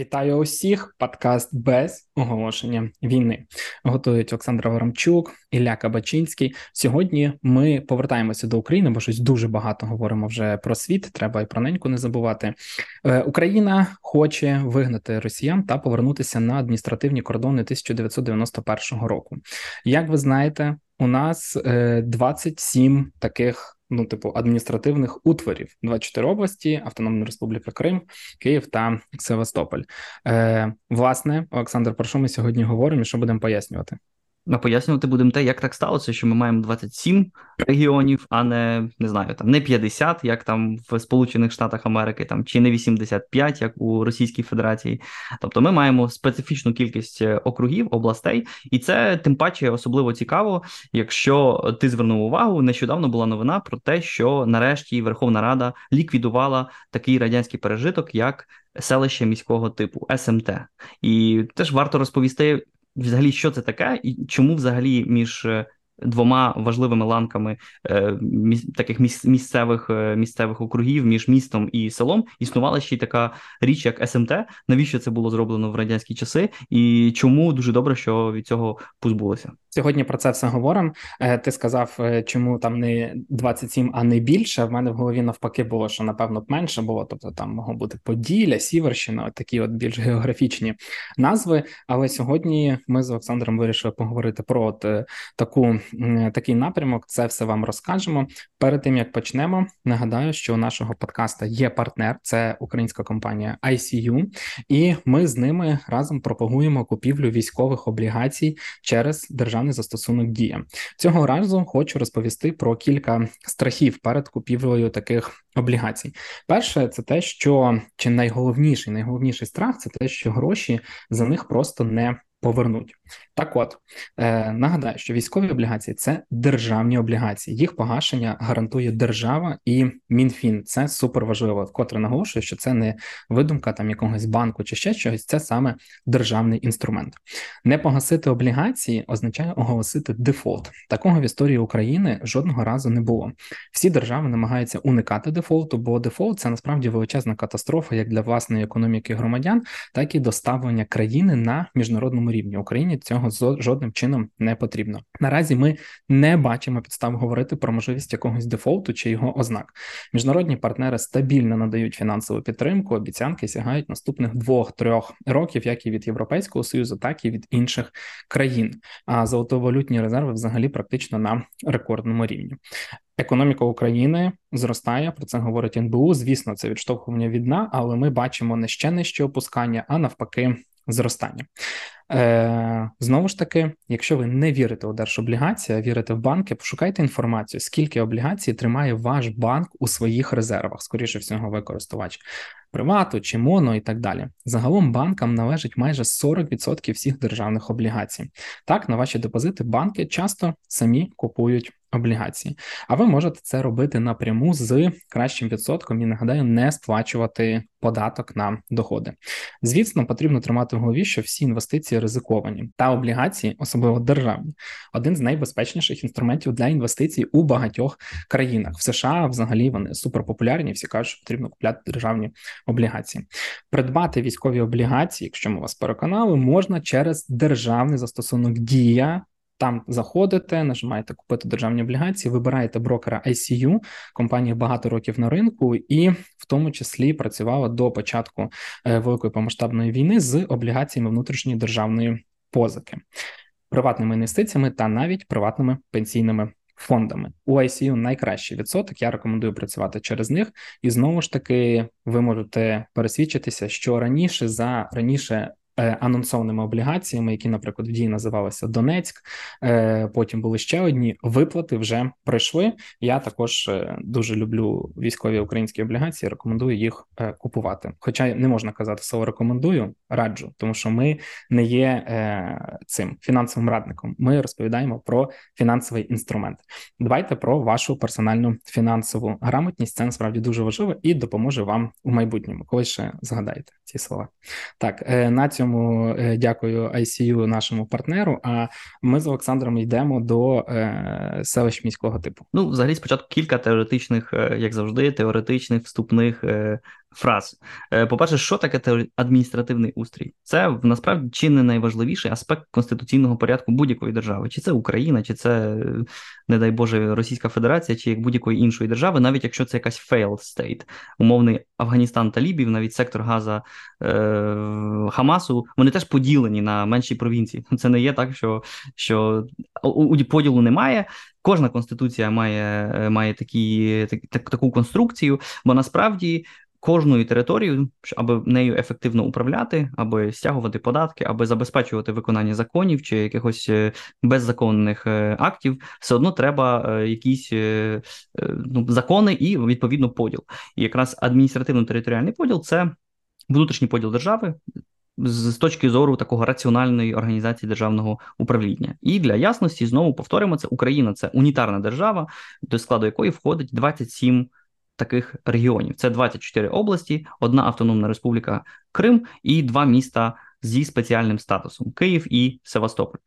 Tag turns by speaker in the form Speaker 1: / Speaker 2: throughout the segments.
Speaker 1: Вітаю усіх. Подкаст без оголошення війни. Готують Олександра Воромчук, Ілля Кабачинський. Сьогодні ми повертаємося до України, бо щось дуже багато говоримо вже про світ. Треба і про неньку не забувати. Е, Україна хоче вигнати росіян та повернутися на адміністративні кордони 1991 року. Як ви знаєте, у нас 27 е, таких ну, типу, адміністративних утворів: 24 області, Автономна Республіка Крим, Київ та Севастополь. Е, Власне, Олександр, про що ми сьогодні говоримо і що будемо пояснювати?
Speaker 2: Ми пояснювати будемо те, як так сталося, що ми маємо 27 регіонів, а не не знаю, там не 50, як там в Сполучених Штатах Америки, там чи не 85, як у Російській Федерації. Тобто, ми маємо специфічну кількість е, округів, областей, і це тим паче особливо цікаво, якщо ти звернув увагу, нещодавно була новина про те, що нарешті Верховна Рада ліквідувала такий радянський пережиток, як селище міського типу СМТ, і теж варто розповісти взагалі, що це таке, і чому взагалі між е, двома важливими ланками е, таких міс, місцевих е, місцевих округів між містом і селом існувала ще й така річ, як СМТ. Навіщо це було зроблено в радянські часи, і чому дуже добре, що від цього позбулося?
Speaker 1: Сьогодні про це все говоримо. Е, ти сказав, чому там не 27, а не більше. В мене в голові навпаки було, що напевно б менше було. Тобто там могло бути Поділля, Сіверщина, такі от більш географічні назви. Але сьогодні ми з Олександром вирішили поговорити про от таку такий напрямок. Це все вам розкажемо. Перед тим як почнемо, нагадаю, що у нашого подкаста є партнер, це українська компанія ICU, і ми з ними разом пропагуємо купівлю військових облігацій через державний застосунок дія цього разу. Хочу розповісти про кілька страхів перед купівлею таких облігацій. Перше, це те, що чи найголовніший, найголовніший страх це те, що гроші за них просто не повернуть. Так, от е, нагадаю, що військові облігації це державні облігації. Їх погашення гарантує держава і МінФін. Це супер важливо. Вкотре наголошую, що це не видумка там якогось банку чи ще чогось. Це саме державний інструмент. Не погасити облігації означає оголосити дефолт. Такого в історії України жодного разу не було. Всі держави намагаються уникати дефолту, бо дефолт це насправді величезна катастрофа як для власної економіки громадян, так і доставлення країни на міжнародному рівні. Україні цього жодним чином не потрібно. Наразі ми не бачимо підстав говорити про можливість якогось дефолту чи його ознак. Міжнародні партнери стабільно надають фінансову підтримку. Обіцянки сягають наступних двох-трьох років, як і від Європейського союзу, так і від інших країн. А золотовалютні резерви взагалі практично на рекордному рівні. Економіка України зростає, про це говорить НБУ. Звісно, це відштовхування від дна, але ми бачимо не ще нижче опускання, а навпаки, зростання. Е, Знову ж таки, якщо ви не вірите у держоблігації, а вірите в банки, пошукайте інформацію, скільки облігацій тримає ваш банк у своїх резервах, скоріше всього, ви користувач привату чи моно і так далі. Загалом банкам належить майже 40% всіх державних облігацій. Так, на ваші депозити банки часто самі купують облігації, а ви можете це робити напряму з кращим відсотком і нагадаю, не сплачувати податок на доходи. Звісно, потрібно тримати в голові, що всі інвестиції ризиковані та облігації, особливо державні, один з найбезпечніших інструментів для інвестицій у багатьох країнах. В США взагалі вони суперпопулярні. Всі кажуть, що потрібно купляти державні облігації. Придбати військові облігації, якщо ми вас переконали, можна через державний застосунок Дія. Там заходите, нажимаєте купити державні облігації, вибираєте брокера ICU, компанія багато років на ринку, і в тому числі працювала до початку е, великої помасштабної війни з облігаціями внутрішньої державної позики, приватними інвестиціями та навіть приватними пенсійними фондами. У ICU найкращий відсоток. Я рекомендую працювати через них, і знову ж таки ви можете пересвідчитися, що раніше за раніше анонсованими облігаціями, які, наприклад, в дії називалися Донецьк. Е, потім були ще одні виплати вже пройшли. Я також е, дуже люблю військові українські облігації. Рекомендую їх купувати. Хоча не можна казати слово рекомендую, раджу, тому що ми не є цим фінансовим радником. Ми розповідаємо про фінансовий інструмент. Давайте про вашу персональну фінансову грамотність. Це насправді дуже важливо і допоможе вам у майбутньому, коли ще згадаєте ці слова. Так на цьому цьому е, дякую ICU нашому партнеру. А ми з Олександром йдемо до е, селищ міського типу.
Speaker 2: Ну, взагалі, спочатку кілька теоретичних, е, як завжди, теоретичних вступних фраз. Е, по-перше, що таке адміністративний устрій? Це насправді чи не найважливіший аспект конституційного порядку будь-якої держави, чи це Україна, чи це, не дай Боже, Російська Федерація, чи як будь-якої іншої держави, навіть якщо це якась failed state, умовний Афганістан Талібів, навіть сектор Газа е- Хамасу, вони теж поділені на менші провінції. Це не є так, що що поділу немає. Кожна конституція має має такі, так, таку конструкцію, бо насправді кожною територією, аби нею ефективно управляти, аби стягувати податки, аби забезпечувати виконання законів чи якихось е, беззаконних е, актів, все одно треба е, якісь ну, закони і відповідно поділ. І якраз адміністративно-територіальний поділ це внутрішній поділ держави. З точки зору такого раціональної організації державного управління, і для ясності знову повторимо це Україна це унітарна держава, до складу якої входить 27 таких регіонів: це 24 області, одна автономна республіка Крим і два міста зі спеціальним статусом Київ і Севастополь.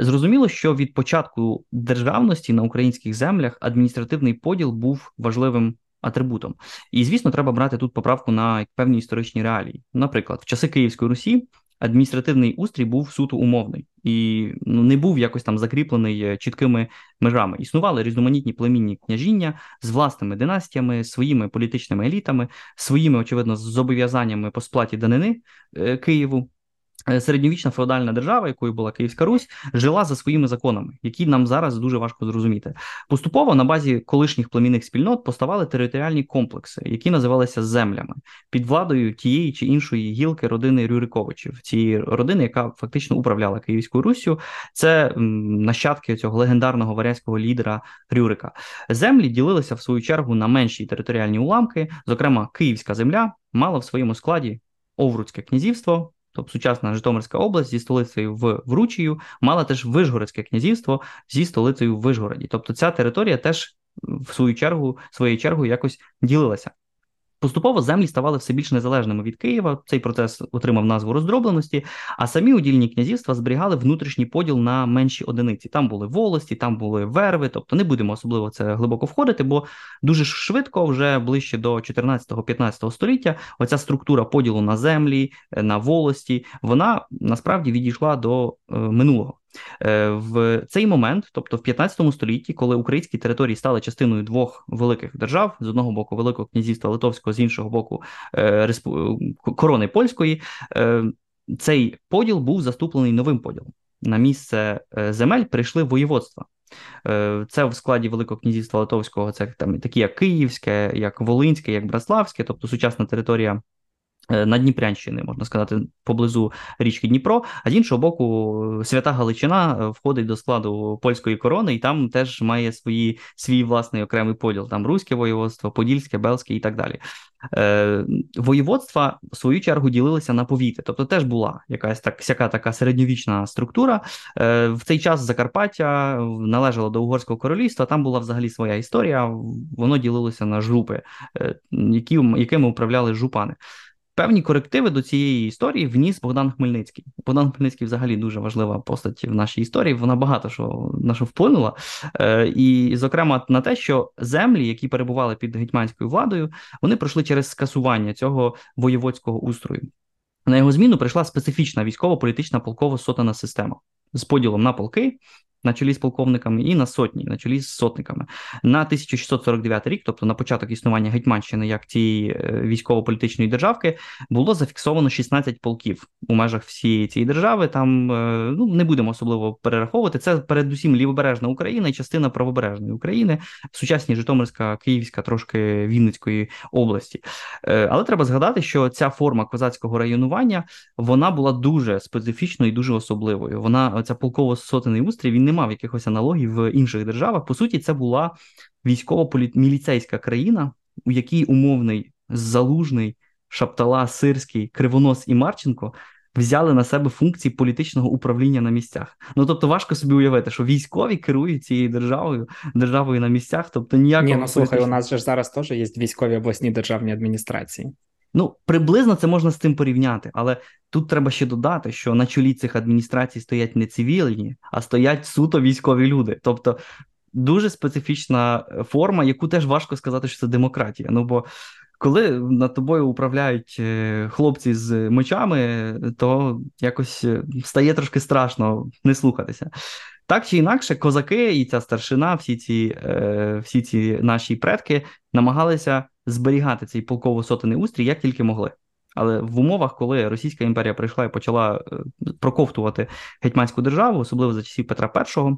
Speaker 2: Зрозуміло, що від початку державності на українських землях адміністративний поділ був важливим. Атрибутом, і звісно, треба брати тут поправку на певні історичні реалії. Наприклад, в часи Київської Русі адміністративний устрій був суто умовний і ну, не був якось там закріплений е, чіткими межами. Існували різноманітні племінні княжіння з власними династіями, своїми політичними елітами, своїми, очевидно, зобов'язаннями по сплаті данини е, Києву. Е, середньовічна феодальна держава, якою була Київська Русь, жила за своїми законами, які нам зараз дуже важко зрозуміти. Поступово на базі колишніх племінних спільнот поставали територіальні комплекси, які називалися землями під владою тієї чи іншої гілки родини Рюриковичів, цієї родини, яка фактично управляла Київською Руссю. Це нащадки цього легендарного варязького лідера Рюрика. Землі ділилися в свою чергу на менші територіальні уламки. Зокрема, Київська земля мала в своєму складі Овруцьке князівство тобто сучасна Житомирська область зі столицею в Вручію, мала теж Вижгородське князівство зі столицею в Вижгороді. Тобто ця територія теж в свою чергу своєю чергою якось ділилася. Поступово землі ставали все більш незалежними від Києва. Цей процес отримав назву роздробленості, а самі удільні князівства зберігали внутрішній поділ на менші одиниці. Там були волості, там були верви. Тобто не будемо особливо це глибоко входити, бо дуже швидко, вже ближче до 14-15 століття, оця структура поділу на землі, на волості, вона насправді відійшла до е, минулого. Е, в цей момент, тобто в 15 столітті, коли українські території стали частиною двох великих держав, з одного боку Великого князівства Литовського, з іншого боку е, корони польської, е, цей поділ був заступлений новим поділом. На місце земель прийшли воєводства. Це в складі Великого князівства Литовського, це там такі, як Київське, як Волинське, як Браславське, тобто сучасна територія Е, на Дніпрянщини, можна сказати, поблизу річки Дніпро, а з іншого боку, свята Галичина е, входить до складу польської корони, і там теж має свої, свій власний окремий поділ. Там Руське воєводство, Подільське, Белське і так далі. Е, Воєводства в свою чергу ділилися на повіти, тобто теж була якась так сяка така середньовічна структура. Е, В цей час Закарпаття належало до Угорського королівства. Там була взагалі своя історія. Воно ділилося на жупи, е, які, якими управляли жупани. Певні корективи до цієї історії вніс Богдан Хмельницький. Богдан Хмельницький взагалі дуже важлива постать в нашій історії. Вона багато що на що вплинула. Е, І, зокрема, на те, що землі, які перебували під гетьманською владою, вони пройшли через скасування цього воєводського устрою. На його зміну прийшла специфічна військово-політична полково-сотана система з поділом на полки, на чолі з полковниками, і на сотні, на чолі з сотниками. На 1649 рік, тобто на початок існування Гетьманщини, як цієї е, військово-політичної державки, було зафіксовано 16 полків у межах всієї цієї держави. Там е, ну не будемо особливо перераховувати. Це передусім лівобережна Україна і частина правобережної України, сучасні Житомирська, Київська, трошки Вінницької області. Е, але треба згадати, що ця форма козацького районування вона була дуже специфічною і дуже особливою. Вона ця полково-сотений устрій він не мав якихось аналогій в інших державах. По суті, це була військово-міліцейська країна, у якій умовний залужний Шаптала, Сирський, Кривонос і Марченко. Взяли на себе функції політичного управління на місцях. Ну тобто важко собі уявити, що військові керують цією державою, державою на місцях. Тобто ніякого
Speaker 1: Ні, ну слухай, у нас же зараз теж є військові обласні державні адміністрації.
Speaker 2: Ну, приблизно це можна з тим порівняти, але тут треба ще додати, що на чолі цих адміністрацій стоять не цивільні, а стоять суто військові люди. Тобто дуже специфічна е, форма, яку теж важко сказати, що це демократія. Ну бо коли над тобою управляють е, хлопці з мечами, то якось е, стає трошки страшно не слухатися. Так чи інакше, козаки і ця старшина, всі ці всі ці наші предки намагалися зберігати цей полково-сотений устрій як тільки могли. Але в умовах, коли Російська імперія прийшла і почала проковтувати гетьманську державу, особливо за часів Петра І, Е,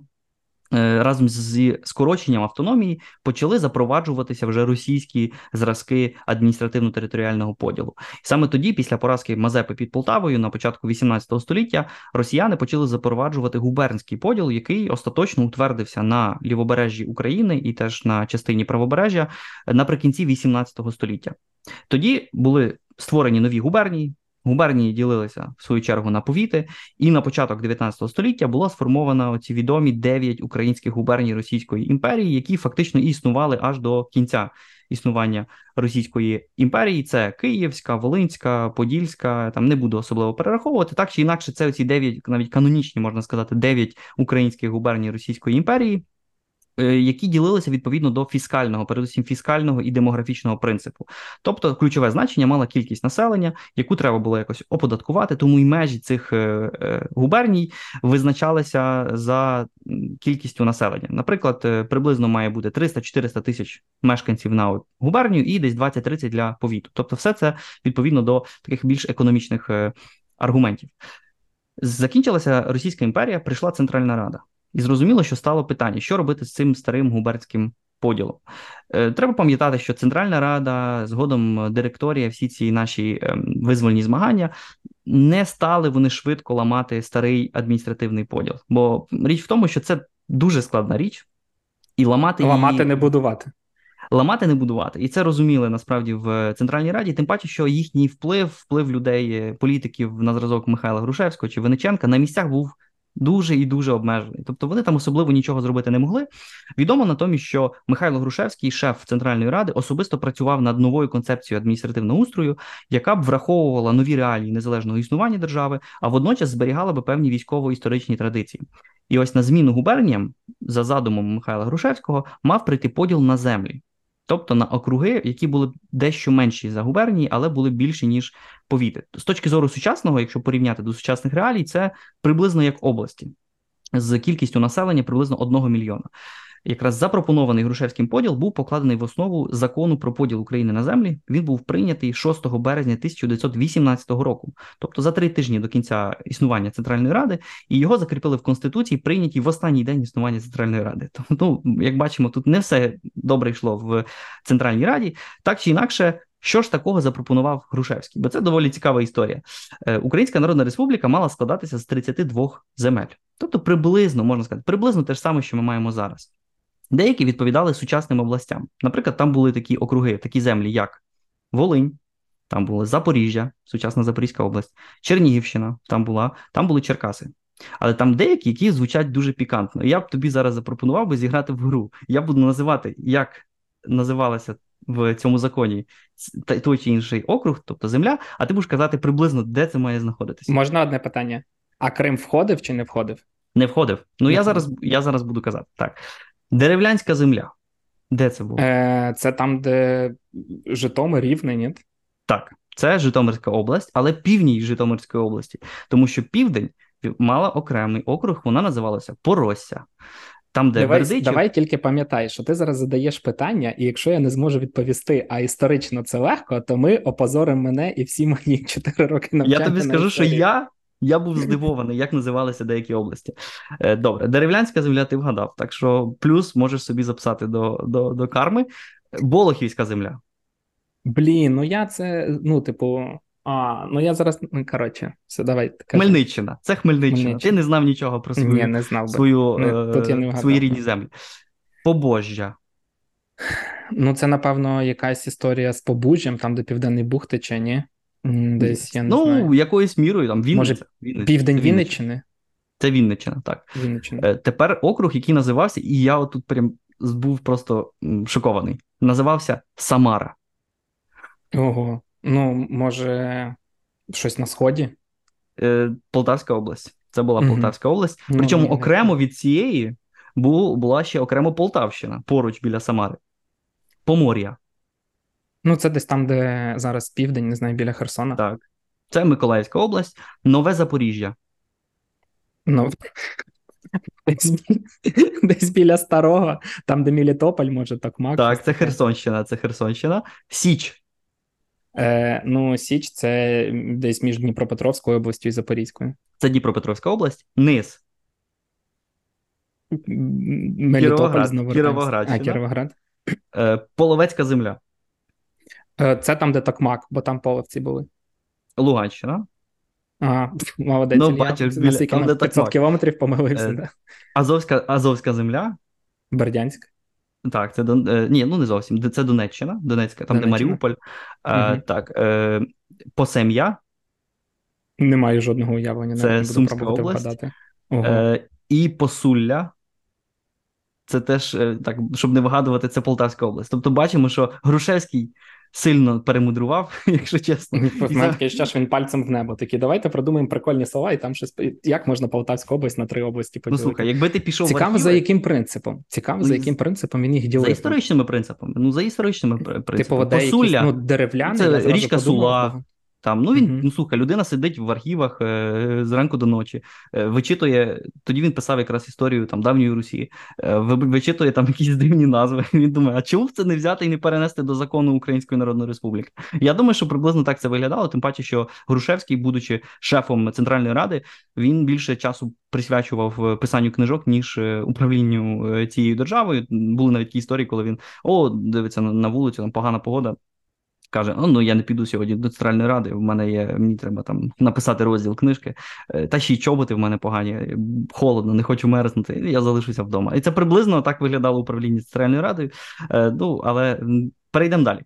Speaker 2: разом зі скороченням автономії почали запроваджуватися вже російські зразки адміністративно-територіального поділу. І саме тоді, після поразки Мазепи під Полтавою, на початку 18 століття, росіяни почали запроваджувати губернський поділ, який остаточно утвердився на лівобережжі України і теж на частині правобережжя наприкінці 18 століття. Тоді були створені нові губернії. Губернії ділилися в свою чергу на повіти, і на початок 19 століття була сформована ці відомі дев'ять українських губерній Російської імперії, які фактично існували аж до кінця існування Російської імперії. Це Київська, Волинська, Подільська. Там не буду особливо перераховувати. Так чи інакше, це ці дев'ять, навіть канонічні можна сказати, дев'ять українських губерній Російської імперії. Е, які ділилися відповідно до фіскального, передусім фіскального і демографічного принципу. Тобто, ключове значення мала кількість населення, яку треба було якось оподаткувати, тому і межі цих е, е, губерній визначалися за кількістю населення. Наприклад, приблизно має бути 300-400 тисяч мешканців на губернію і десь 20-30 для повіту. Тобто, все це відповідно до таких більш економічних аргументів. Закінчилася Російська імперія, прийшла Центральна Рада. І зрозуміло, що стало питання, що робити з цим старим губернським поділом. Е, треба пам'ятати, що Центральна Рада, згодом директорія, всі ці наші ем, визвольні змагання не стали вони швидко ламати старий адміністративний поділ. Бо річ в тому, що це дуже складна річ, і ламати
Speaker 1: ламати
Speaker 2: її...
Speaker 1: не будувати.
Speaker 2: Ламати не будувати, і це розуміли насправді в Центральній Раді. Тим паче, що їхній вплив, вплив людей, політиків на зразок Михайла Грушевського чи Вениченка на місцях був дуже і дуже обмежений. Тобто вони там особливо нічого зробити не могли. Відомо натомість, що Михайло Грушевський, шеф Центральної ради, особисто працював над новою концепцією адміністративного устрою, яка б враховувала нові реалії незалежного існування держави, а водночас зберігала би певні військово-історичні традиції. І ось на зміну губерніям, за задумом Михайла Грушевського, мав прийти поділ на землі тобто на округи, які були дещо менші за губернії, але були більші ніж повіти. З точки зору сучасного, якщо порівняти до сучасних реалій, це приблизно як області з кількістю населення приблизно одного мільйона якраз запропонований Грушевським поділ був покладений в основу закону про поділ України на землі. Він був прийнятий 6 березня 1918 року, тобто за три тижні до кінця існування Центральної Ради, і його закріпили в Конституції, прийнятій в останній день існування Центральної Ради. Тому, ну, як бачимо, тут не все добре йшло в Центральній Раді, так чи інакше. Що ж такого запропонував Грушевський? Бо це доволі цікава історія. Е, Українська Народна Республіка мала складатися з 32 земель, тобто приблизно можна сказати, приблизно те ж саме, що ми маємо зараз. Деякі відповідали сучасним областям. Наприклад, там були такі округи, такі землі, як Волинь, там була Запоріжжя, сучасна Запорізька область, Чернігівщина, там була, там були Черкаси. Але там деякі, які звучать дуже пікантно. Я б тобі зараз запропонував би зіграти в гру. Я буду називати, як називалася в цьому законі той чи інший округ, тобто земля, а ти будеш казати приблизно, де це має знаходитися.
Speaker 1: Можна одне питання: а Крим входив чи не входив?
Speaker 2: Не входив. Ну я зараз я зараз буду казати так. Деревлянська земля. Де це було?
Speaker 1: Е, Це там, де Житомир, Рівне, ні?
Speaker 2: Так, це Житомирська область, але північ Житомирської області, тому що південь мала окремий округ, вона називалася Поросся. Там, де
Speaker 1: давай,
Speaker 2: Бердичів...
Speaker 1: давай тільки пам'ятай, що ти зараз задаєш питання, і якщо я не зможу відповісти, а історично це легко, то ми опозоримо мене і всі мої чотири роки навчання.
Speaker 2: Я тобі скажу, що я я був здивований, як називалися деякі області. Е, добре, деревлянська земля ти вгадав, так що плюс можеш собі записати до до, до карми. Болохівська земля.
Speaker 1: Блін, ну я це, ну, типу, а, ну я зараз, ну, коротше, все, давай.
Speaker 2: Хмельниччина. Це Хмельниччина. Хмельниччина. Ти не знав нічого про свою,
Speaker 1: Ні, не знав би.
Speaker 2: свою, не, тут я не свої рідні землі. Побожжя.
Speaker 1: Ну, це, напевно, якась історія з Побужжям, там, де Південний Буг тече, ні? Десь я не
Speaker 2: ну,
Speaker 1: знаю.
Speaker 2: якоюсь мірою там Вінниця.
Speaker 1: Може,
Speaker 2: Вінниця.
Speaker 1: Південь Вінниччини?
Speaker 2: Це Вінниччина, так.
Speaker 1: Вінниччина.
Speaker 2: Е, тепер округ, який називався, і я отут прям був просто шокований. Називався Самара.
Speaker 1: Ого. Ну, може, щось на сході?
Speaker 2: Е, Полтавська область. Це була угу. Полтавська область. Ну, Причому ні, окремо від цієї була ще окремо Полтавщина поруч біля Самари. Помор'я.
Speaker 1: Ну, це десь там, де зараз південь, не знаю, біля Херсона.
Speaker 2: Так. Це Миколаївська область, Нове Запоріжжя.
Speaker 1: Ну, десь, десь біля старого, там, де Мілітополь, може, так Мак.
Speaker 2: Так, це Херсонщина, це Херсонщина. Січ.
Speaker 1: Е, Ну, Січ це десь між Дніпропетровською областю і Запорізькою.
Speaker 2: Це Дніпропетровська область. Низ.
Speaker 1: Мелітополь знову.
Speaker 2: Кіровоградщина.
Speaker 1: А, Кіровоград.
Speaker 2: Е, Половецька земля.
Speaker 1: Е, Це там, де Токмак, бо там половці були.
Speaker 2: Луганщина.
Speaker 1: Ага, молодець.
Speaker 2: Ну, бачиш, біля-
Speaker 1: наскільки
Speaker 2: там,
Speaker 1: на
Speaker 2: де
Speaker 1: 500
Speaker 2: Токмак.
Speaker 1: кілометрів помилився,
Speaker 2: Е,
Speaker 1: да.
Speaker 2: Азовська, Азовська земля.
Speaker 1: Бердянськ.
Speaker 2: Так, це Дон... е, ні, ну не зовсім. Це Донеччина, Донецька, там, де
Speaker 1: Донеччина.
Speaker 2: Маріуполь. Е,
Speaker 1: Мгм.
Speaker 2: Так, е, Посем'я.
Speaker 1: Не маю жодного уявлення,
Speaker 2: Це
Speaker 1: навіть не буду
Speaker 2: Сумська
Speaker 1: пробувати
Speaker 2: область.
Speaker 1: вгадати. Ого.
Speaker 2: Е, і Посулля. Це теж е, так, щоб не вигадувати, це Полтавська область. Тобто бачимо, що Грушевський сильно перемудрував, якщо чесно.
Speaker 1: Ще ж він пальцем в небо. Такі, давайте придумаємо прикольні слова, і там щось. Як можна Полтавську область на три області
Speaker 2: Ну
Speaker 1: поділити?
Speaker 2: слухай, якби ти пішов в
Speaker 1: Цікаво,
Speaker 2: архіви,
Speaker 1: за яким принципом? Цікаво,
Speaker 2: Ну,
Speaker 1: за яким принципом він їх ділив.
Speaker 2: за історичними принципами. Ну, за історичними
Speaker 1: Типу,
Speaker 2: принципами.
Speaker 1: вода якісь, ну, деревляни,
Speaker 2: це річка
Speaker 1: подумав,
Speaker 2: Сула. Там, ну він,
Speaker 1: Мгм.
Speaker 2: ну слухай, людина сидить в архівах е, зранку до ночі, е, вичитує, тоді він писав якраз історію там давньої Русі, е, вичитує там якісь дивні назви. Він думає, а чому б це не взяти і не перенести до закону Української Народної Республіки? Я думаю, що приблизно так це виглядало, тим паче, що Грушевський, будучи шефом Центральної Ради, він більше часу присвячував е, писанню книжок, ніж е, управлінню е, цією державою. Були навіть історії, коли він о, дивиться на вулицю, там погана погода. Каже: ну, ну я не піду сьогодні до центральної ради. В мене є, мені треба там написати розділ книжки, е, та ще й чоботи в мене погані, е, холодно, не хочу мерзнути. Я залишуся вдома. І це приблизно так виглядало управління центральною радою. Е, Ну але перейдемо далі.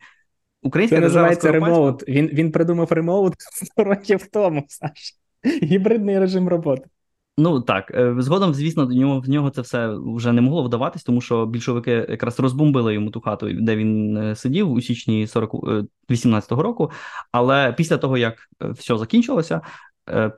Speaker 2: Українська
Speaker 1: Це називається ремоут. Він, він придумав ремоут 100 років тому, Саш. Гібридний режим роботи.
Speaker 2: Ну так, е, згодом, звісно, до нього в нього це все вже не могло вдаватись, тому що більшовики якраз розбомбили йому ту хату, де він е, сидів у січні 40, е, 18-го року. Але після того, як е, все закінчилося, е,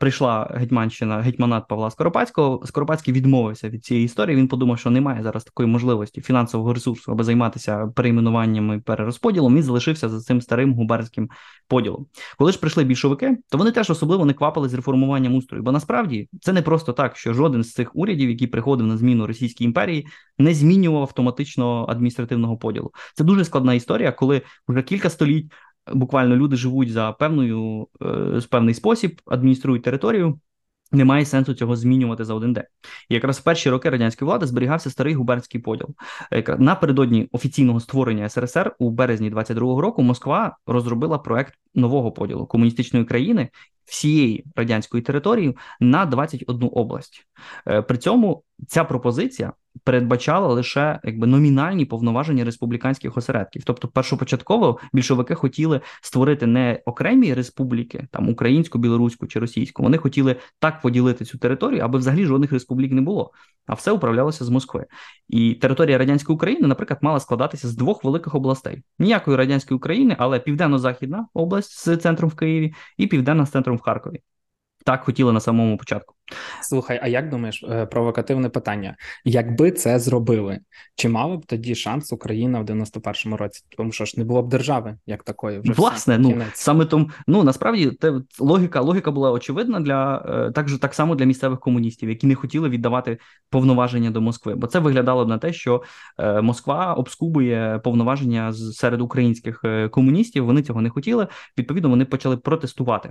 Speaker 2: прийшла гетьманщина, гетьманат Павла Скоропадського. Скоропадський відмовився від цієї історії. Він подумав, що немає зараз такої можливості фінансового ресурсу, аби займатися перейменуванням і перерозподілом. Він залишився за цим старим губернським поділом. Коли ж прийшли більшовики, то вони теж особливо не квапили з реформуванням устрою, бо насправді це не просто так, що жоден з цих урядів, який приходив на зміну Російській імперії, не змінював автоматично адміністративного поділу. Це дуже складна історія, коли вже кілька століть буквально люди живуть за певною е, з певний спосіб, адмініструють територію. Немає сенсу цього змінювати за один день. І якраз в перші роки радянської влади зберігався старий губернський поділ. Напередодні офіційного створення СРСР у березні 22-го року Москва розробила проект нового поділу комуністичної країни всієї радянської території на 21 область. Е, При цьому ця пропозиція передбачала лише якби номінальні повноваження республіканських осередків. Тобто, першопочатково більшовики хотіли створити не окремі республіки, там українську, білоруську чи російську. Вони хотіли так поділити цю територію, аби взагалі жодних республік не було, а все управлялося з Москви. І територія радянської України, наприклад, мала складатися з двох великих областей: ніякої радянської України, але південно-західна область з центром в Києві і південна з центром в Харкові. Так хотіли на самому початку.
Speaker 1: Слухай, а як думаєш, е, провокативне питання? Якби це зробили, чи мала б тоді шанс Україна в 91-му році? Тому що ж не було б держави як такої. Вже
Speaker 2: Власне, ну
Speaker 1: кінець.
Speaker 2: саме тому, ну насправді те логіка, логіка була очевидна для е, так же так само для місцевих комуністів, які не хотіли віддавати повноваження до Москви, бо це виглядало б на те, що е, Москва обскубує повноваження серед українських комуністів. Вони цього не хотіли. Відповідно, вони почали протестувати.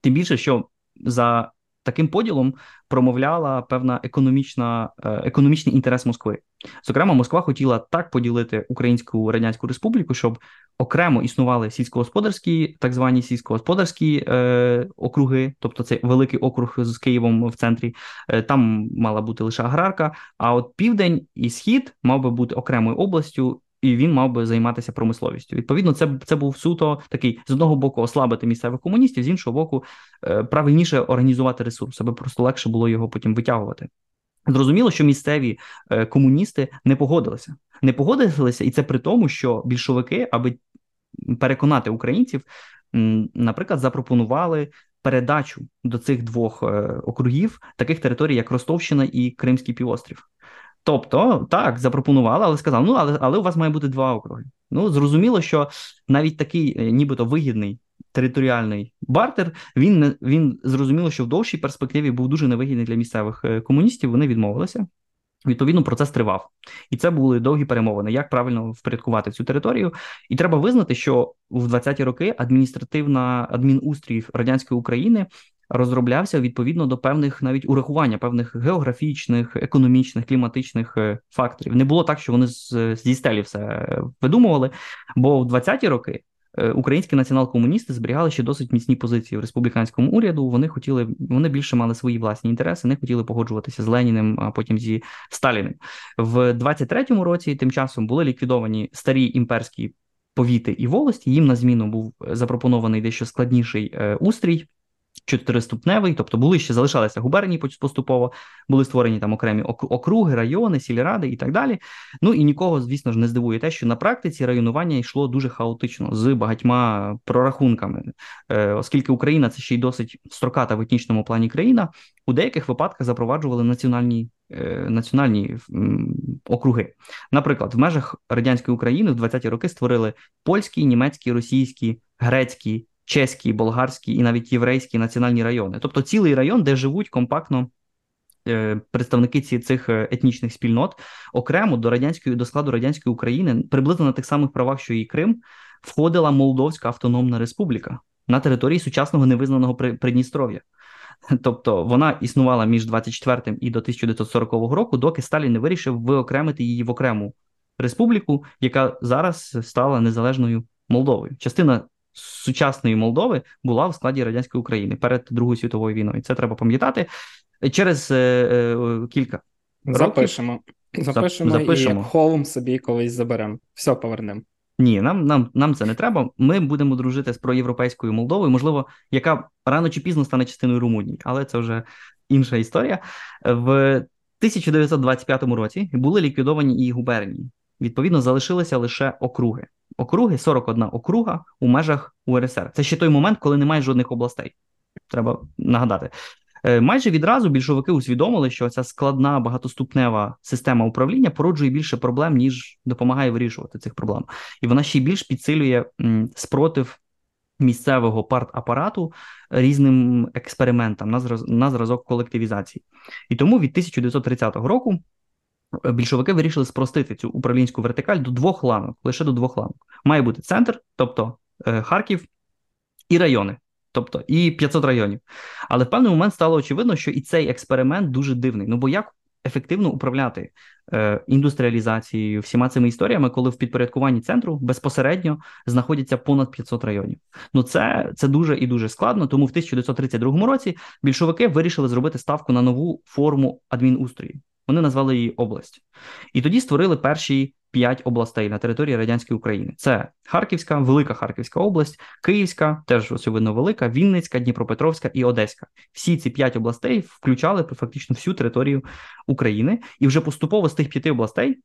Speaker 2: Тим більше, що за таким поділом промовляла певна економічна е, економічний інтерес Москви. Зокрема, Москва хотіла так поділити Українську Радянську Республіку, щоб окремо існували сільськогосподарські, так звані сільськогосподарські е, округи, тобто це великий округ з Києвом в центрі. Е, там мала бути лише аграрка. А от південь і схід мав би бути окремою областю. І він мав би займатися промисловістю. Відповідно, це це був суто такий з одного боку ослабити місцевих комуністів, з іншого боку, е, правильніше організувати ресурс, аби просто легше було його потім витягувати. Зрозуміло, що місцеві е, комуністи не погодилися. Не погодилися, і це при тому, що більшовики, аби переконати українців, наприклад, запропонували передачу до цих двох е, округів таких територій, як Ростовщина і Кримський півострів. Тобто, так, запропонували, але сказав: ну, але але у вас має бути два округи. Ну, зрозуміло, що навіть такий, е, нібито вигідний територіальний бартер, він він зрозуміло, що в довшій перспективі був дуже невигідний для місцевих е, комуністів. Вони відмовилися. Відповідно, процес тривав, і це були довгі перемовини, як правильно впорядкувати цю територію. І треба визнати, що в 20-ті роки адміністративна адмінустрій радянської України розроблявся відповідно до певних навіть урахування певних географічних, економічних, кліматичних е, факторів. Не було так, що вони зі стелі все видумували. Бо в 20-ті роки Е, українські націонал-комуністи зберігали ще досить міцні позиції в республіканському уряду. Вони хотіли, вони більше мали свої власні інтереси, не хотіли погоджуватися з Леніним, а потім зі Сталіним. В 23-му році тим часом були ліквідовані старі імперські повіти і волості. Їм на зміну був запропонований дещо складніший е, устрій чотириступневий, тобто були ще залишалися губернії поступово, були створені там окремі округи, райони, сільради і так далі. Ну і нікого, звісно ж, не здивує те, що на практиці районування йшло дуже хаотично з багатьма прорахунками, е, оскільки Україна це ще й досить строката в етнічному плані країна. У деяких випадках запроваджували національні е, національні округи. Наприклад, в межах радянської України в 20-ті роки створили польські, німецькі, російські, грецькі, чеські, болгарські і навіть єврейські національні райони, тобто цілий район, де живуть компактно. Е, представники ці цих е, етнічних спільнот окремо до радянської до складу радянської України приблизно на тих самих правах, що і Крим, входила Молдовська Автономна Республіка на території сучасного невизнаного Придністров'я. Тобто вона існувала між 24 і до 1940 року, доки Сталін не вирішив виокремити її в окрему республіку, яка зараз стала незалежною Молдовою. Частина сучасної Молдови була в складі радянської України перед Другою світовою війною. Це треба пам'ятати через е, е, кілька
Speaker 1: запишемо. Запишемо, запишемо і холм собі колись заберемо. Все повернемо.
Speaker 2: Ні, нам нам, нам це не треба. Ми будемо дружити з проєвропейською Молдовою, можливо, яка рано чи пізно стане частиною Румунії, але це вже інша історія. В 1925 році були ліквідовані і губернії. Відповідно, залишилися лише округи округи, 41 округа у межах УРСР. Це ще той момент, коли немає жодних областей. Треба нагадати. Е, майже відразу більшовики усвідомили, що ця складна багатоступнева система управління породжує більше проблем, ніж допомагає вирішувати цих проблем. І вона ще більш підсилює спротив місцевого партапарату різним експериментам на зразок колективізації. І тому від 1930 року більшовики вирішили спростити цю управлінську вертикаль до двох ланок, лише до двох ланок. Має бути центр, тобто е, Харків, і райони, тобто і 500 районів. Але в певний момент стало очевидно, що і цей експеримент дуже дивний. Ну бо як ефективно управляти е, індустріалізацією, всіма цими історіями, коли в підпорядкуванні центру безпосередньо знаходяться понад 500 районів? Ну це це дуже і дуже складно. Тому в 1932 році більшовики вирішили зробити ставку на нову форму адмінустрою. Вони назвали її область. І тоді створили перші п'ять областей на території радянської України: це Харківська, Велика Харківська область, Київська, теж очевидно велика, Вінницька, Дніпропетровська і Одеська. Всі ці п'ять областей включали фактично всю територію України, і вже поступово з тих п'яти областей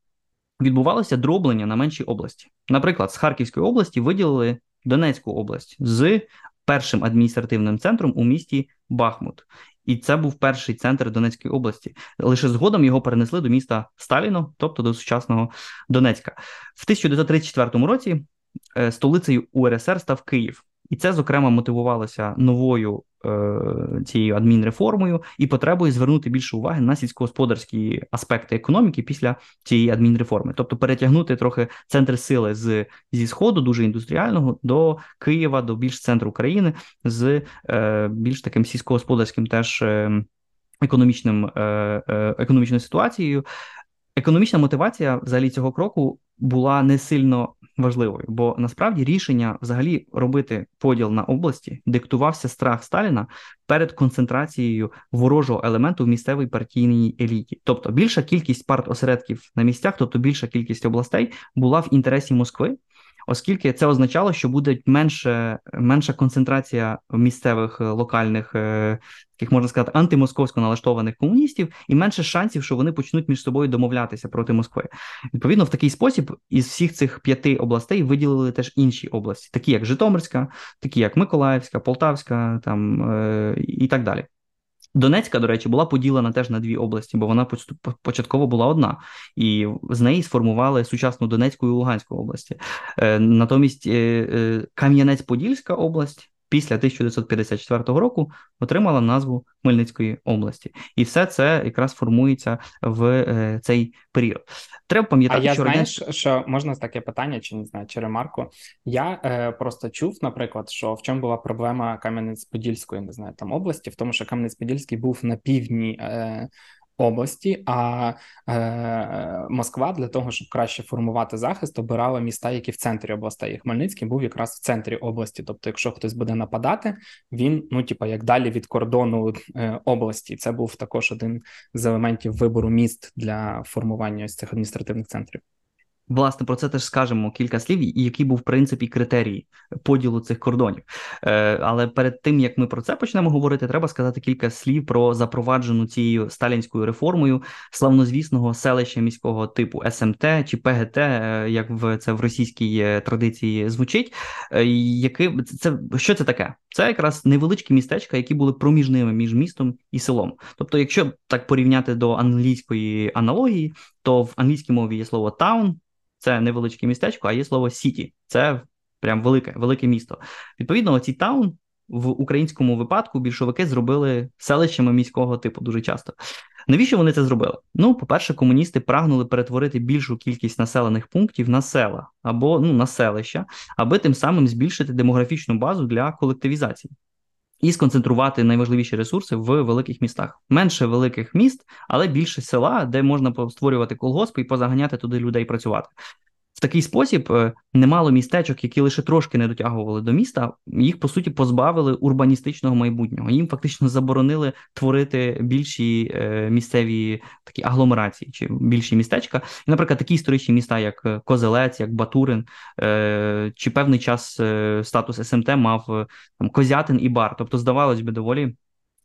Speaker 2: відбувалося дроблення на менші області. Наприклад, з Харківської області виділили Донецьку область з першим адміністративним центром у місті Бахмут. І це був перший центр Донецької області. Лише згодом його перенесли до міста Сталіно, тобто до сучасного Донецька. В 1934 році е, столицею УРСР став Київ, і це зокрема мотивувалося новою цією адмінреформою і потребою звернути більше уваги на сільськогосподарські аспекти економіки після цієї адмінреформи, тобто перетягнути трохи центр сили з зі сходу, дуже індустріального, до Києва, до більш центру країни з е, більш таким сільськогосподарським теж. Е, економічним е, е, економічною ситуацією, економічна мотивація взагалі цього кроку була не сильно важливою, бо насправді рішення взагалі робити поділ на області диктувався страх Сталіна перед концентрацією ворожого елементу в місцевій партійній еліті. Тобто більша кількість партосередків на місцях, тобто більша кількість областей, була в інтересі Москви оскільки це означало, що буде менше, менша концентрація місцевих е, локальних, е, таких можна сказати, антимосковсько налаштованих комуністів, і менше шансів, що вони почнуть між собою домовлятися проти Москви. Відповідно, в такий спосіб із всіх цих п'яти областей виділили теж інші області, такі як Житомирська, такі як Миколаївська, Полтавська, там е, і так далі. Донецька, до речі, була поділена теж на дві області, бо вона початково була одна, і з неї сформували сучасну Донецьку і Луганську області. Е, натомість Кам'янець-Подільська область після 1954 року отримала назву Хмельницької області, і все це якраз формується в е, цей період. Треба пам'ятати,
Speaker 1: а я
Speaker 2: що
Speaker 1: знаєш, радянсь... що можна таке питання, чи не знаю, чи ремарку. Я е, просто чув, наприклад, що в чому була проблема Кам'янець-Подільської, не знаю, там області, в тому, що Кам'янець-Подільський був на півдні е, області. А е, Москва для того, щоб краще формувати захист, обирала міста, які в центрі областей. Хмельницький був якраз в центрі області. Тобто, якщо хтось буде нападати, він ну типа як далі від кордону е, області. Це був також один з елементів вибору міст для формування ось цих адміністративних центрів.
Speaker 2: Власне, про це теж скажемо кілька слів, і які був в принципі критерій поділу цих кордонів. Е, Але перед тим як ми про це почнемо говорити, треба сказати кілька слів про запроваджену цією сталінською реформою славнозвісного селища міського типу СМТ чи ПГТ, е, як в це в російській е, традиції звучить. Е, які це що це таке? Це якраз невеличкі містечка, які були проміжними між містом і селом. Тобто, якщо так порівняти до англійської аналогії, то в англійській мові є слово таун це невеличке містечко, а є слово Сіті. Це прям велике, велике місто. Відповідно, ці таун в українському випадку більшовики зробили селищами міського типу дуже часто. Навіщо вони це зробили? Ну, по-перше, комуністи прагнули перетворити більшу кількість населених пунктів на села або ну, на селища, аби тим самим збільшити демографічну базу для колективізації і сконцентрувати найважливіші ресурси в великих містах. Менше великих міст, але більше села, де можна створювати колгоспи і позаганяти туди людей працювати. Такий спосіб е, немало містечок, які лише трошки не дотягували до міста, їх по суті позбавили урбаністичного майбутнього. Їм фактично заборонили творити більші е, місцеві такі агломерації чи більші містечка. І, наприклад, такі історичні міста, як е, Козелець, як Батурин, чи певний час статус СМТ мав там Козятин і Бар. Тобто, здавалось би, доволі.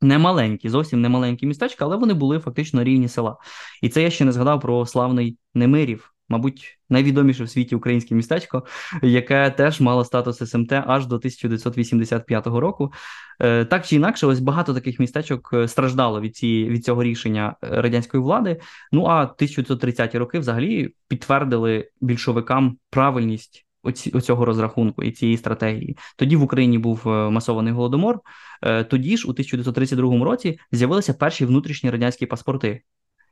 Speaker 2: Немаленькі, зовсім немаленькі містечка, але вони були фактично рівні села. І це я ще не згадав про славний Немирів, мабуть, найвідоміше в світі українське містечко, яке теж мало статус СМТ аж до 1985 року. Е, так чи інакше, ось багато таких містечок е, страждало від цієї від цього рішення е, радянської влади. Ну а 1930-ті роки взагалі підтвердили більшовикам правильність. Оцього розрахунку і цієї стратегії. Тоді в Україні був масований голодомор. Тоді ж, у 1932 році, з'явилися перші внутрішні радянські паспорти,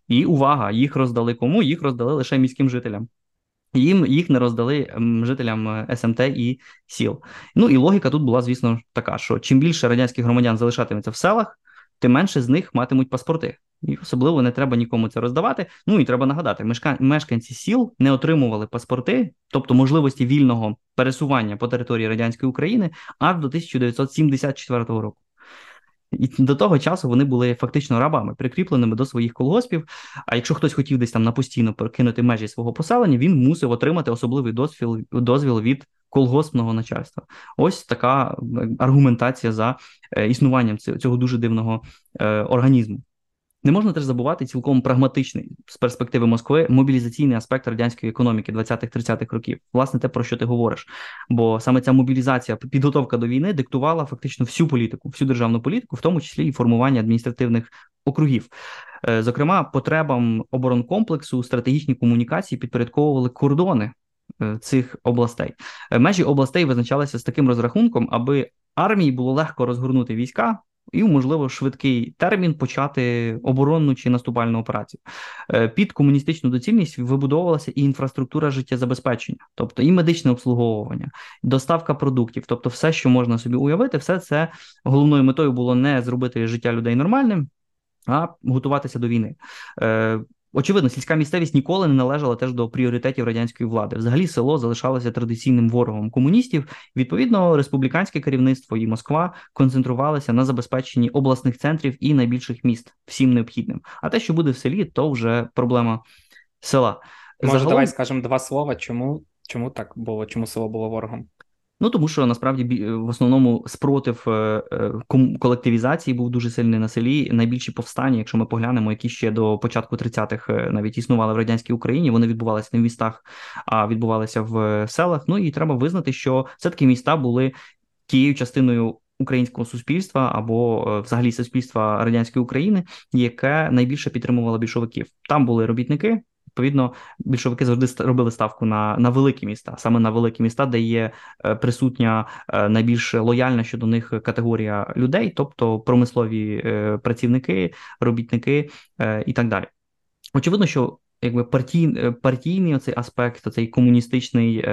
Speaker 2: і увага, їх роздали кому? Їх роздали лише міським жителям. Їм їх не роздали жителям е, СМТ і сіл. Ну і логіка тут була, звісно, така, що чим більше радянських громадян залишатиметься в селах, тим менше з них матимуть паспорти. І особливо не треба нікому це роздавати. Ну і треба нагадати, мешканці сіл не отримували паспорти, тобто можливості вільного пересування по території радянської України аж до 1974 року. І до того часу вони були фактично рабами, прикріпленими до своїх колгоспів. А якщо хтось хотів десь там на постійно покинути межі свого поселення, він мусив отримати особливий дозвіл дозвіл від колгоспного начальства. Ось така аргументація за е, існуванням цього дуже дивного е, організму. Не можна теж забувати цілком прагматичний з перспективи Москви мобілізаційний аспект радянської економіки 20-30-х років. Власне, те про що ти говориш. Бо саме ця мобілізація, підготовка до війни диктувала фактично всю політику, всю державну політику, в тому числі і формування адміністративних округів. Е, зокрема, потребам оборонкомплексу стратегічні комунікації підпорядковували кордони е, цих областей. Е, межі областей визначалися з таким розрахунком, аби армії було легко розгорнути війська і, можливо, швидкий термін почати оборонну чи наступальну операцію. Е, під комуністичну доцільність вибудовувалася і інфраструктура життєзабезпечення, тобто і медичне обслуговування, доставка продуктів, тобто, все, що можна собі уявити, все це головною метою було не зробити життя людей нормальним. А готуватися до війни е, Очевидно, сільська місцевість ніколи не належала теж до пріоритетів радянської влади. Взагалі, село залишалося традиційним ворогом комуністів. Відповідно, республіканське керівництво і Москва концентрувалися на забезпеченні обласних центрів і найбільших міст всім необхідним. А те, що буде в селі, то вже проблема села.
Speaker 1: Може, Загалом... давай скажемо два слова. Чому чому так було? Чому село було ворогом?
Speaker 2: Ну тому що насправді в основному спротив е, е, колективізації був дуже сильний на селі. Найбільші повстання, якщо ми поглянемо, які ще до початку 30-х е, навіть існували в радянській Україні, вони відбувалися не в містах, а відбувалися в селах. Ну і треба визнати, що все таки міста були тією частиною українського суспільства або е, взагалі суспільства радянської України, яке найбільше підтримувало більшовиків. Там були робітники. Відповідно, більшовики завжди робили ставку на на великі міста, саме на великі міста, де є е, присутня е, найбільш лояльна щодо них категорія людей, тобто промислові працівники, робітники і так далі. Очевидно, що якби партій, партійний оцей аспект, цей комуністичний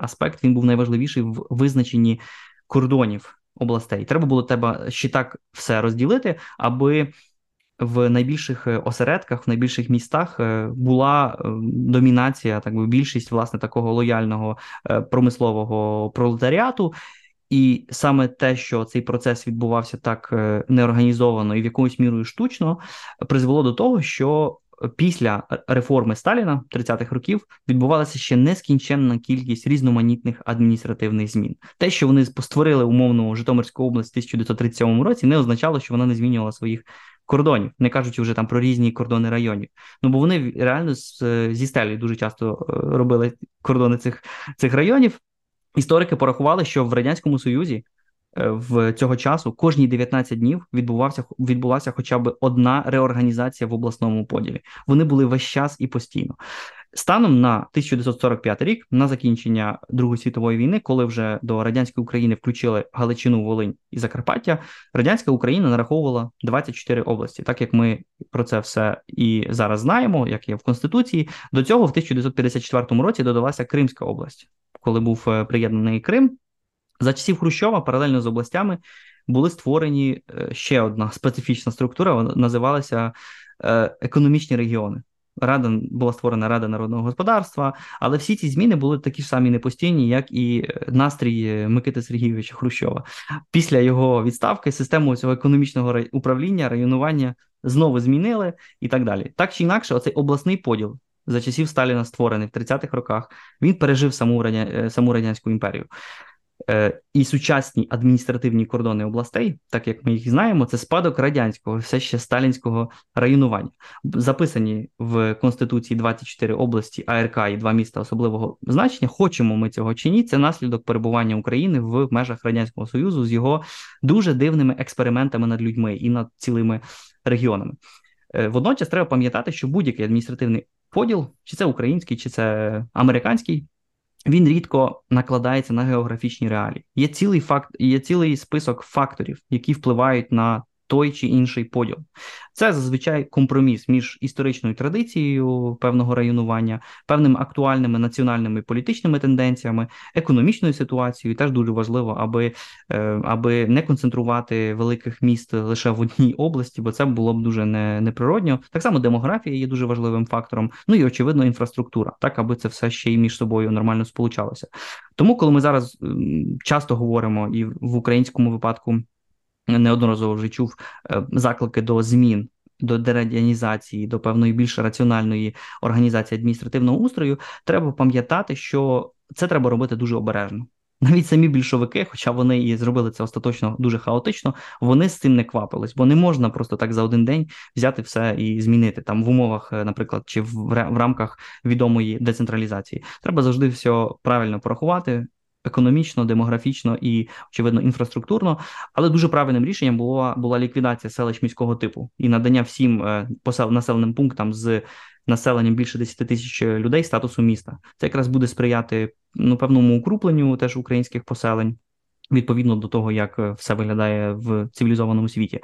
Speaker 2: аспект, він був найважливіший в визначенні кордонів областей. Треба було тебе ще так все розділити, аби в найбільших е, осередках, в найбільших містах е, була е, домінація, так би більшість власне такого лояльного промислового пролетаріату. І саме те, що цей процес відбувався так неорганізовано і в якоюсь мірою штучно, призвело до того, що після реформи Сталіна 30-х років відбувалася ще нескінченна кількість різноманітних адміністративних змін. Те, що вони створили умовну Житомирську область в 1937 році, не означало, що вона не змінювала своїх кордонів, не кажучи вже там про різні кордони районів. Ну бо вони реально зі стелі дуже часто е, робили кордони цих, цих районів. Історики порахували, що в радянському союзі Е, в цього часу кожні 19 днів відбувався відбулася хоча б одна реорганізація в обласному поділі. Вони були весь час і постійно. Станом на 1945 рік, на закінчення Другої світової війни, коли вже до радянської України включили Галичину, Волинь і Закарпаття, радянська Україна нараховувала 24 області, так як ми про це все і зараз знаємо, як є в Конституції. До цього в 1954 році додалася Кримська область, коли був е, приєднаний Крим. За часів Хрущова паралельно з областями були створені е, ще одна специфічна структура, вона називалася е, економічні регіони. Рада була створена Рада народного господарства, але всі ці зміни були такі ж самі непостійні, як і е, настрій Микити Сергійовича Хрущова. Після його відставки систему цього економічного управління, районування знову змінили і так далі. Так чи інакше, оцей обласний поділ за часів Сталіна створений в 30-х роках, він пережив саму саму радянську імперію. Е, і сучасні адміністративні кордони областей, так як ми їх знаємо, це спадок радянського, все ще сталінського районування. Записані в Конституції 24 області, АРК і два міста особливого значення. Хочемо ми цього чи ні, це наслідок перебування України в межах радянського союзу з його дуже дивними експериментами над людьми і над цілими регіонами. Е, водночас треба пам'ятати, що будь-який адміністративний поділ, чи це український, чи це американський він рідко накладається на географічні реалії. Є цілий факт, є цілий список факторів, які впливають на той чи інший поділ. Це зазвичай компроміс між історичною традицією певного районування, певними актуальними національними політичними тенденціями, економічною ситуацією. Теж дуже важливо, аби е, аби не концентрувати великих міст лише в одній області, бо це було б дуже не, неприродньо. Так само демографія є дуже важливим фактором. Ну і очевидно, інфраструктура, так аби це все ще й між собою нормально сполучалося. Тому, коли ми зараз часто говоримо і в українському випадку неодноразово вже чув е, заклики до змін. До дерадіанізації, до певної більш раціональної організації адміністративного устрою, треба пам'ятати, що це треба робити дуже обережно. Навіть самі більшовики, хоча вони і зробили це остаточно дуже хаотично, вони з цим не квапились, бо не можна просто так за один день взяти все і змінити там в умовах, е, наприклад, чи в, в рамках відомої децентралізації. Треба завжди все правильно порахувати, економічно, демографічно і, очевидно, інфраструктурно, але дуже правильним рішенням була була ліквідація селищ міського типу і надання всім е, посел, населеним пунктам з населенням більше 10 тисяч людей статусу міста. Це якраз буде сприяти ну певному укрупленню теж українських поселень. Відповідно до того, як е, все виглядає в цивілізованому світі,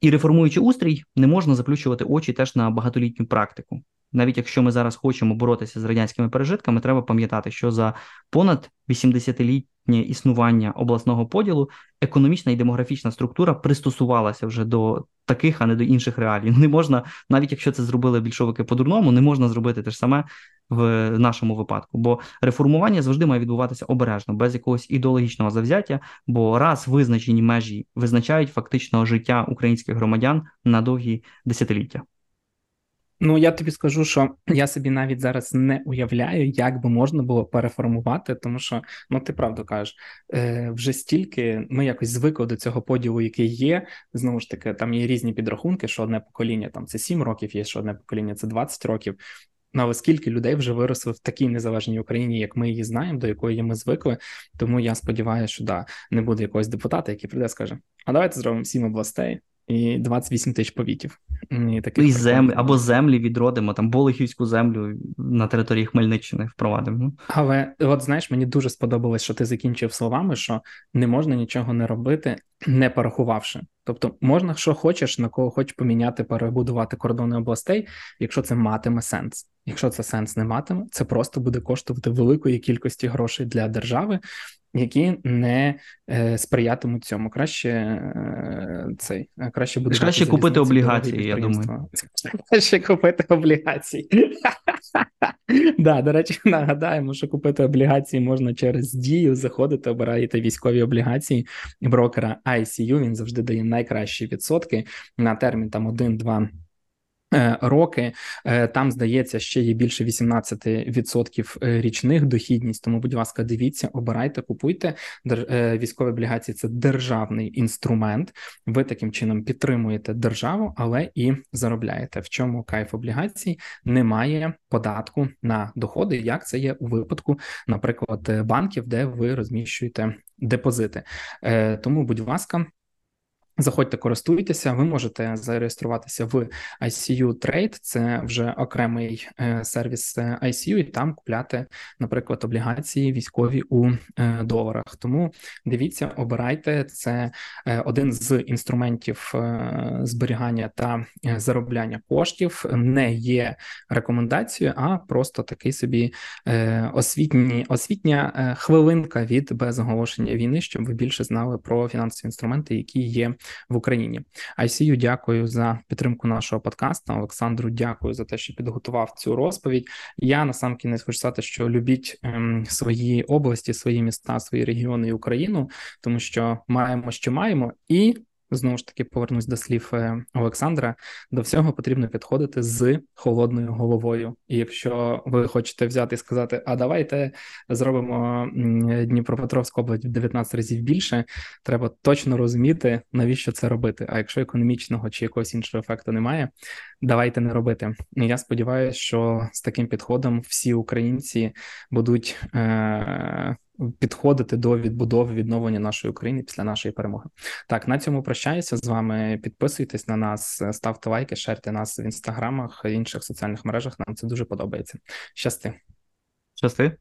Speaker 2: і реформуючи устрій, не можна заплющувати очі теж на багатолітню практику навіть якщо ми зараз хочемо боротися з радянськими пережитками, треба пам'ятати, що за понад 80-літнє існування обласного поділу економічна і демографічна структура пристосувалася вже до таких, а не до інших реалій. Не можна, навіть якщо це зробили більшовики по-дурному, не можна зробити те ж саме в нашому випадку. Бо реформування завжди має відбуватися обережно, без якогось ідеологічного завзяття, бо раз визначені межі визначають фактично життя українських громадян на довгі десятиліття.
Speaker 1: Ну, я тобі скажу, що я собі навіть зараз не уявляю, як би можна було переформувати, тому що ну ти правду кажеш, е, вже стільки ми якось звикли до цього поділу, який є. Знову ж таки, там є різні підрахунки, що одне покоління там це 7 років, є що одне покоління це 20 років. Ну, але скільки людей вже виросли в такій незалежній Україні, як ми її знаємо, до якої ми звикли. Тому я сподіваюся, що да, не буде якогось депутата, який прийде, скаже: А давайте зробимо сім областей і 28 тисяч повітів.
Speaker 2: І таких і землі або землі відродимо, там Болихівську землю на території Хмельниччини впровадимо. Ну.
Speaker 1: Але от знаєш, мені дуже сподобалось, що ти закінчив словами, що не можна нічого не робити, не порахувавши. Тобто, можна, що хочеш, на кого хочеш поміняти, перебудувати кордони областей, якщо це матиме сенс. Якщо це сенс не матиме, це просто буде коштувати великої кількості грошей для держави, які не е, сприятимуть цьому. Краще е, цей краще буде
Speaker 2: краще купити облігації. Я думаю,
Speaker 1: краще купити облігації. Да, до речі, нагадаємо, що купити облігації можна через дію. Заходити, обираєте військові облігації брокера ICU, Він завжди дає найкращі відсотки на термін там 1-2 Е, роки е, там здається ще є більше 18% е, річних дохідність. Тому, будь ласка, дивіться, обирайте, купуйте військові облігації. Це державний інструмент. Ви таким чином підтримуєте державу, але і заробляєте. В чому кайф облігацій немає податку на доходи, як це є у випадку, наприклад, банків, де ви розміщуєте депозити. Тому, будь ласка. Заходьте, користуйтеся, ви можете зареєструватися в ICU Trade, це вже окремий е, сервіс е, ICU, і там купляти, наприклад, облігації військові у е, доларах. Тому дивіться, обирайте це один з інструментів зберігання та заробляння коштів. Не є рекомендацією, а просто такий собі освітні, освітня хвилинка від без оголошення війни, щоб ви більше знали про фінансові інструменти, які є в Україні. ICU дякую за підтримку нашого подкасту. Олександру, дякую за те, що підготував цю розповідь. Я на сам кінець хочу сказати, що любіть ем, свої області, свої міста, свої регіони і Україну, тому що маємо, що маємо, і знову ж таки повернусь до слів е, Олександра. До всього потрібно підходити з холодною головою. І якщо ви хочете взяти і сказати, а давайте зробимо Дніпропетровську область в 19 разів більше, треба точно розуміти, навіщо це робити. А якщо економічного чи якогось іншого ефекту немає, давайте не робити. Я сподіваюся, що з таким підходом всі українці будуть. Е- підходити до відбудови відновлення нашої України після нашої перемоги. Так, на цьому прощаюся з вами. Підписуйтесь на нас, ставте лайки, шерте нас в інстаграмах інших соціальних мережах. Нам це дуже подобається. Щасти.
Speaker 2: Щасти.